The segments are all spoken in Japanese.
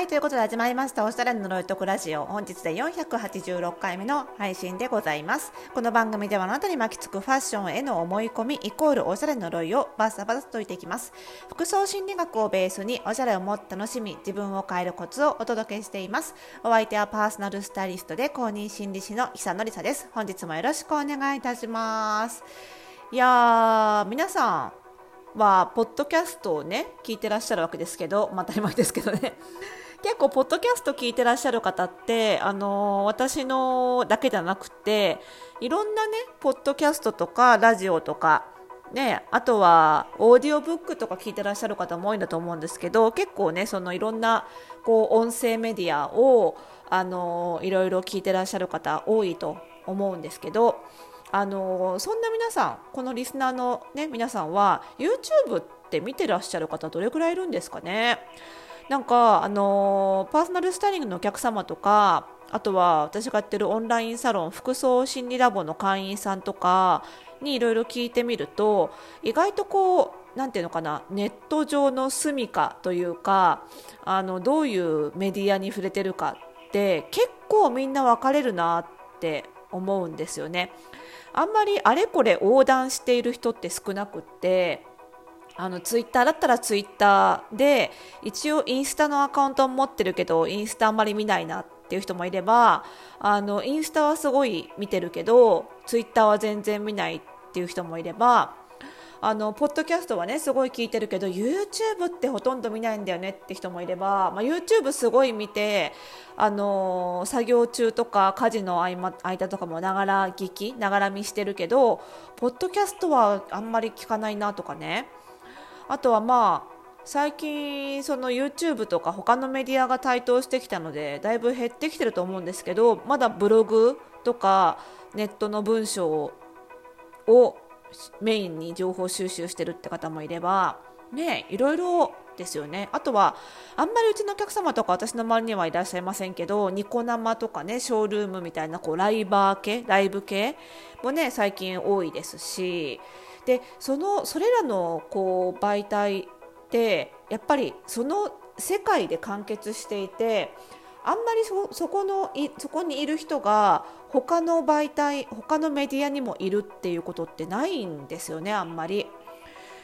はい、ということで始まりました、おしゃれの呪いとくラジオ。本日で486回目の配信でございます。この番組ではあなたに巻きつくファッションへの思い込みイコールおしゃれの呪いをバサバサと解いていきます。服装心理学をベースにおしゃれをもっと楽しみ、自分を変えるコツをお届けしています。お相手はパーソナルスタイリストで公認心理師の久野里沙です。本日もよろしくお願いいたします。いやー、皆さん、はポッドキャストをね聞いてらっしゃるわけですけど、まあ、当たり前ですけどね結構ポッドキャスト聞いてらっしゃる方ってあの私のだけじゃなくていろんなねポッドキャストとかラジオとかね、あとはオーディオブックとか聞いてらっしゃる方も多いんだと思うんですけど結構ねそのいろんなこう音声メディアをあのいろいろ聞いてらっしゃる方多いと思うんですけどあのそんな皆さんこのリスナーの、ね、皆さんは YouTube って見てらっしゃる方どれくらいいるんですかね？なんかあのパーソナルスタイリングのお客様とかあとは私がやってるオンラインサロン服装心理ラボの会員さんとかにいろいろ聞いてみると意外とこうなんていうのかなネット上の住処というかあのどういうメディアに触れてるかって結構みんな分かれるなって思うんですよね。あんまりあれこれ横断している人って少なくってあのツイッターだったらツイッターで一応インスタのアカウントを持ってるけどインスタあんまり見ないなっていう人もいればあのインスタはすごい見てるけどツイッターは全然見ないっていう人もいればあのポッドキャストはねすごい聞いてるけど YouTube ってほとんど見ないんだよねって人もいれば、まあ、YouTube すごい見てあの作業中とか家事の合間間とかもながら聞きながら見してるけどポッドキャストはあんまり聞かないなとかね。あとはまあ最近その YouTube とか他のメディアが台頭してきたのでだいぶ減ってきてると思うんですけどまだブログとかネットの文章をメインに情報収集してるって方もいればねいろいろですよね。あとはあんまりうちのお客様とか私の周りにはいらっしゃいませんけどニコ生とかねショールームみたいなこうライバー系ライブ系もね最近多いですしでそのそれらのこう媒体ってやっぱりその世界で完結していてあんまりそそこのいそこにいる人が他の媒体他のメディアにもいるっていうことってないんですよねあんまり。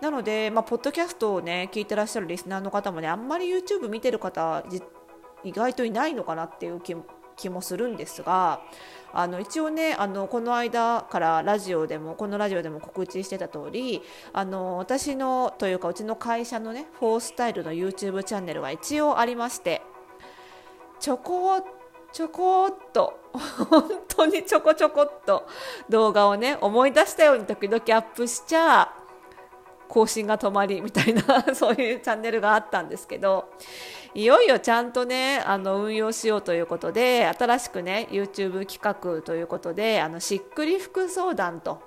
なので、まあ、ポッドキャストをね聞いてらっしゃるリスナーの方もねあんまり YouTube 見てる方意外といないのかなっていう気気もするんですがあの一応ねあのこの間からラジオでもこのラジオでも告知してた通りあの私のというかうちの会社のねフォースタイルの YouTube チャンネルが一応ありましてちょこちょこっと本当にちょこちょこっと動画をね思い出したように時々アップしちゃ更新が止まりみたいなそういうチャンネルがあったんですけどいよいよちゃんとねあの運用しようということで新しくね YouTube 企画ということであのしっくり服相談と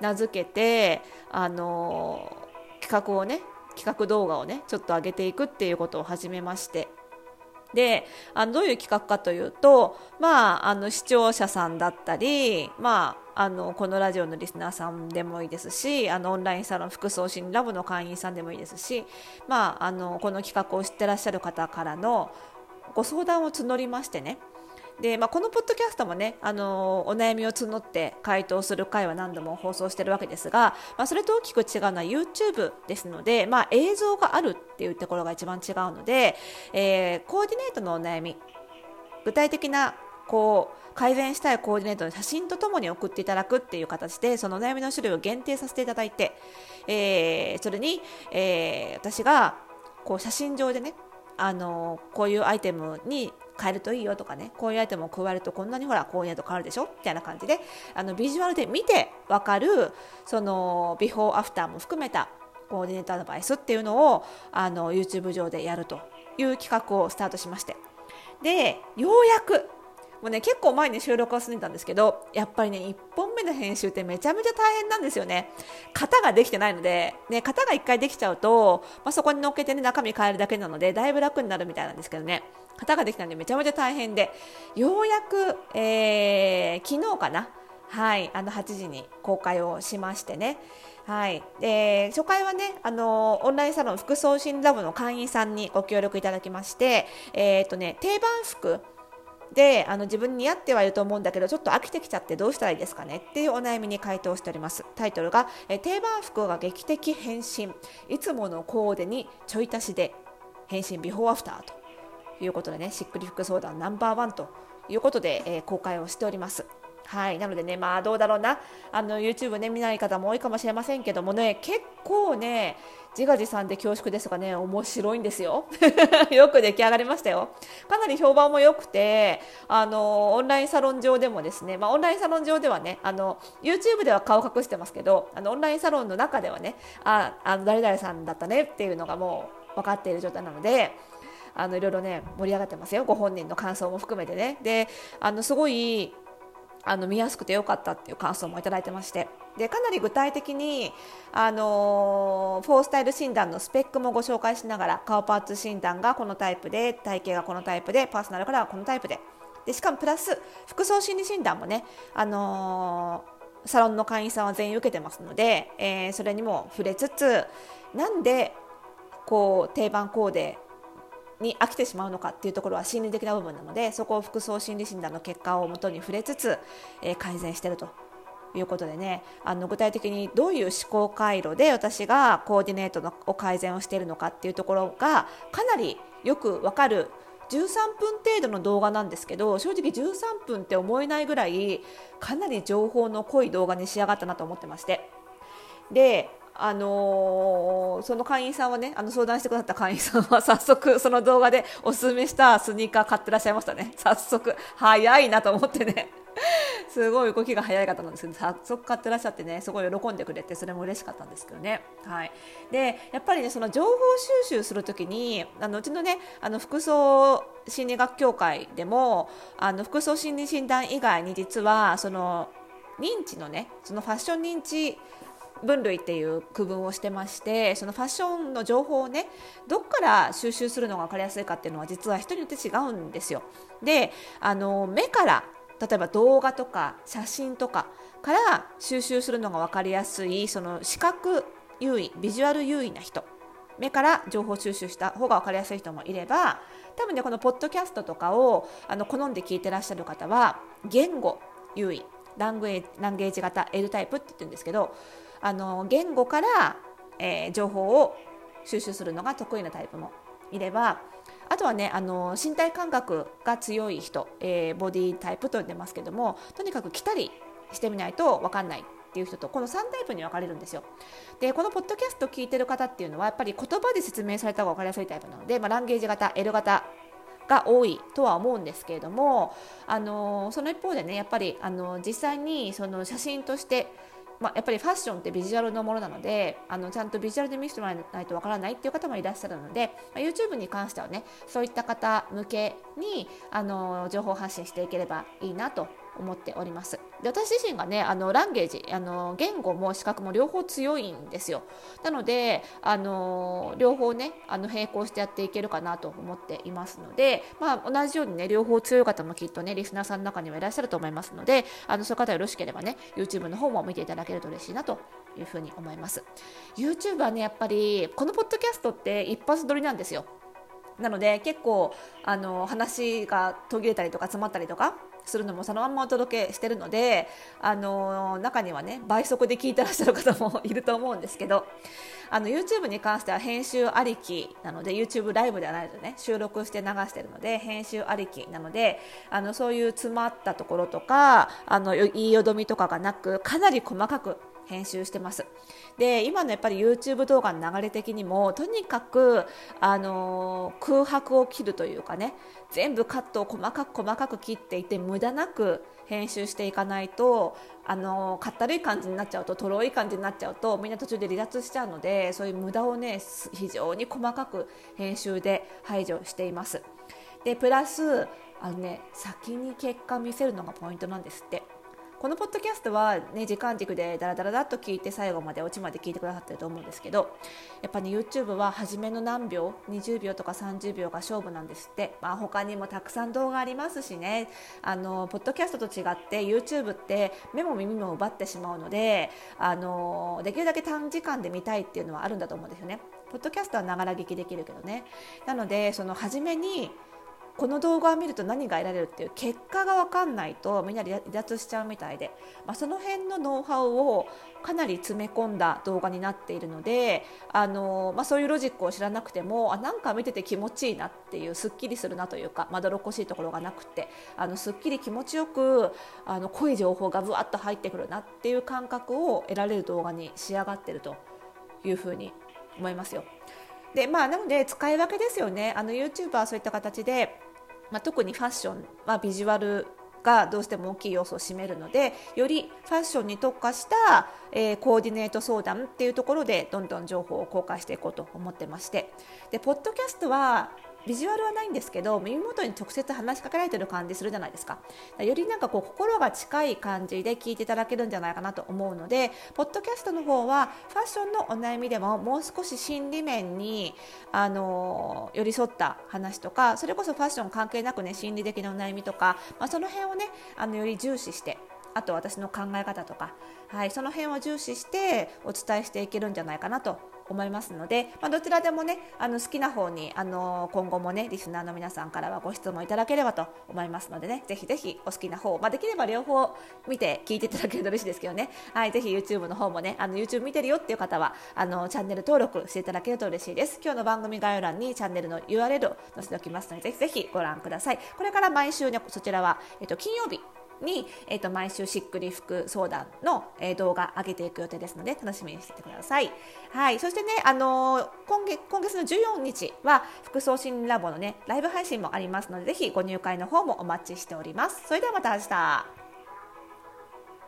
名付けてあの企画をね企画動画をねちょっと上げていくっていうことを始めまして。であのどういう企画かというと、まあ、あの視聴者さんだったり、まあ、あのこのラジオのリスナーさんでもいいですしあのオンラインサロン服装心ラボの会員さんでもいいですし、まあ、あのこの企画を知ってらっしゃる方からのご相談を募りましてね。で、まあ、このポッドキャストもね、あのお悩みを募って回答する回は何度も放送してるわけですが、まあ、それと大きく違うのは YouTube ですので、まあ、映像があるっていうところが一番違うので、えー、コーディネートのお悩み具体的なこう改善したいコーディネートの写真とともに送っていただくっていう形でその悩みの種類を限定させていただいて、えー、それに、えー、私がこう写真上でねあのこういうアイテムに変えるといいよとかねこういうアイテムを加えるとこんなにほらコーディネート変わるでしょ？みたいな感じであのビジュアルで見て分かるそのビフォーアフターも含めたコーディネートアドバイスっていうのをあの YouTube 上でやるという企画をスタートしまして。でようやくうね結構前に収録を済んでたんですけどやっぱりね1本目の編集ってめちゃめちゃ大変なんですよね。型ができてないので、ね、型が1回できちゃうと、まあ、そこに乗っけてね中身変えるだけなのでだいぶ楽になるみたいなんですけどね。型ができたんでめちゃめちゃ大変でようやく、えー、昨日かな？はいあの8時に公開をしましてね。はい、で初回はねあのオンラインサロン服装診ラボの会員さんにご協力いただきまして、えーとね、定番服であの自分に似合ってはいると思うんだけどちょっと飽きてきちゃってどうしたらいいですかねっていうお悩みに回答しております。タイトルが、え定番服が劇的変身。いつものコーデにちょい足しで変身ビフォーアフターということでねしっくり服相談ナンバーワンということで、えー、公開をしております。はい、なのでね、まあどうだろうな、あの YouTube ね、見ない方も多いかもしれませんけどもね、結構ね、自画自賛で恐縮ですがね、面白いんですよ。よく出来上がりましたよ。かなり評判も良くて、あの、オンラインサロン上でもですね、まあオンラインサロン上ではね、あの、YouTube では顔隠してますけど、あの、オンラインサロンの中ではね、あ、あの、誰々さんだったねっていうのがもう分かっている状態なので、あのいろいろね盛り上がってますよご本人の感想も含めてねであのすごいあの見やすくてよかったっていう感想もいただいてまして。でかなり具体的に、あのー、フォースタイル診断のスペックもご紹介しながら顔パーツ診断がこのタイプで体型がこのタイプでパーソナルカラーはこのタイプで。でしかもプラス服装心理診断もね、あのー、サロンの会員さんは全員受けてますので、えー、それにも触れつつなんでこう定番コーデに飽きてしまうのかっていうところは心理的な部分なのでそこを服装心理診断の結果をもとに触れつつ、えー、改善してるということでね。あの具体的にどういう思考回路で私がコーディネートのを改善をしているのかっていうところがかなりよくわかる13分程度の動画なんですけど正直13分って思えないぐらいかなり情報の濃い動画に仕上がったなと思ってまして。であのー、その会員さんはねあの相談してくださった会員さんは早速その動画でおすすめしたスニーカー買ってらっしゃいましたね。早速早いなと思ってね。すごい動きが早い方なんですけど早速買ってらっしゃってねすごい喜んでくれてそれも嬉しかったんですけどね、はい、でやっぱりねその情報収集するときにあのうちのねあの服装心理学協会でもあの服装心理診断以外に実はその認知のねそのファッション認知分類っていう区分をしてましてそのファッションの情報をねどっから収集するのが分かりやすいかっていうのは実は人によって違うんですよ。であの目から例えば動画とか写真とかから収集するのが分かりやすいその視覚優位ビジュアル優位な人目から情報収集した方が分かりやすい人もいれば多分ねこのポッドキャストとかをあの好んで聞いてらっしゃる方は言語優位ラングエランゲージ型 L タイプって言ってるんですけどあの言語から、えー、情報を収集するのが得意なタイプもいればあとはねあの身体感覚が強い人、えー、ボディタイプと呼んでますけどもとにかく来たりしてみないと分かんないっていう人とこの3タイプに分かれるんですよ。でこのポッドキャスト聞いてる方っていうのはやっぱり言葉で説明された方が分かりやすいタイプなので、まあ、ランゲージ型 L 型が多いとは思うんですけれども、あのその一方でねやっぱり、あの実際にその写真としてまあ、やっぱりファッションってビジュアルのものなのであのちゃんとビジュアルで見せてもらわないとわからないっていう方もいらっしゃるので、まあ、YouTube に関してはねそういった方向けにあの情報発信していければいいなと思っております。で私自身がねあのランゲージあの言語も視覚も両方強いんですよ。なのであの両方ねあの並行してやっていけるかなと思っていますので、まあ、同じようにね両方強い方もきっとねリスナーさんの中にはいらっしゃると思いますのであのそういう方よろしければね YouTube の方も見ていただけると嬉しいなというふうに思います。YouTube はねやっぱりこのポッドキャストって一発撮りなんですよ。なので結構あの話が途切れたりとか詰まったりとかするのもそのままお届けしてるのであの中にはね倍速で聞いてらっしゃる方もいると思うんですけどあの YouTube に関しては編集ありきなので YouTube ライブではないとね収録して流してるので編集ありきなのであのそういう詰まったところとかあの言いよどみとかがなくかなり細かく編集してます。で今のやっぱり YouTube 動画の流れ的にもとにかく、あのー、空白を切るというかね全部カットを細かく細かく切っていて無駄なく編集していかないとあのかったるい感じになっちゃうととろい感じになっちゃうとみんな途中で離脱しちゃうのでそういう無駄をね非常に細かく編集で排除しています。でプラスあのね先に結果見せるのがポイントなんですってこのポッドキャストは、ね、時間軸でダラダラだと聞いて最後までオチまで聞いてくださってると思うんですけどやっぱ、ね、YouTube は初めの何秒20秒とか30秒が勝負なんですって、まあ、他にもたくさん動画ありますしね。あのポッドキャストと違って YouTube って目も耳も奪ってしまうのであのできるだけ短時間で見たいっていうのはあるんだと思うんですよね。ポッドキャストはながら聞きできるけどね。なのでその初めにこの動画を見ると何が得られるっていう結果が分かんないとみんな離脱しちゃうみたいで、まあ、その辺のノウハウをかなり詰め込んだ動画になっているのであの、まあ、そういうロジックを知らなくてもあなんか見てて気持ちいいなっていうすっきりするなというかまどろっこしいところがなくてあのすっきり気持ちよくあの濃い情報がぶわっと入ってくるなっていう感覚を得られる動画に仕上がってるというふうに思いますよ。でまあ、なので使い分けですよねあの YouTuber はそういった形でまあ、特にファッションはビジュアルがどうしても大きい要素を占めるのでよりファッションに特化した、えー、コーディネート相談っていうところでどんどん情報を公開していこうと思ってまして。でポッドキャストはビジュアルはないんですけど耳元に直接話しかけられてる感じするじゃないですか。よりなんかこう心が近い感じで聞いていただけるんじゃないかなと思うのでポッドキャストの方はファッションのお悩みでももう少し心理面にあの寄り添った話とかそれこそファッション関係なくね心理的なお悩みとか、まあ、その辺をねあのより重視してあと私の考え方とか、はい、その辺を重視してお伝えしていけるんじゃないかなと思いますので、まあ、どちらでもねあの好きな方にあの今後もねリスナーの皆さんからはご質問いただければと思いますのでねぜひぜひお好きな方、まあ、できれば両方見て聞いていただけると嬉しいですけどね、はい、ぜひ YouTube の方もねあの YouTube 見てるよっていう方はあのチャンネル登録していただけると嬉しいです。今日の番組概要欄にチャンネルの URL を載せておきますのでぜひぜひご覧ください。これから毎週ねそちらは、えっと、金曜日に、えーと、毎週しっくり服相談の、えー、動画上げていく予定ですので楽しみにしててください。はい、そしてね、あのー、今月今月の14日は服装心理ラボのねライブ配信もありますのでぜひご入会の方もお待ちしております。それではまた明日。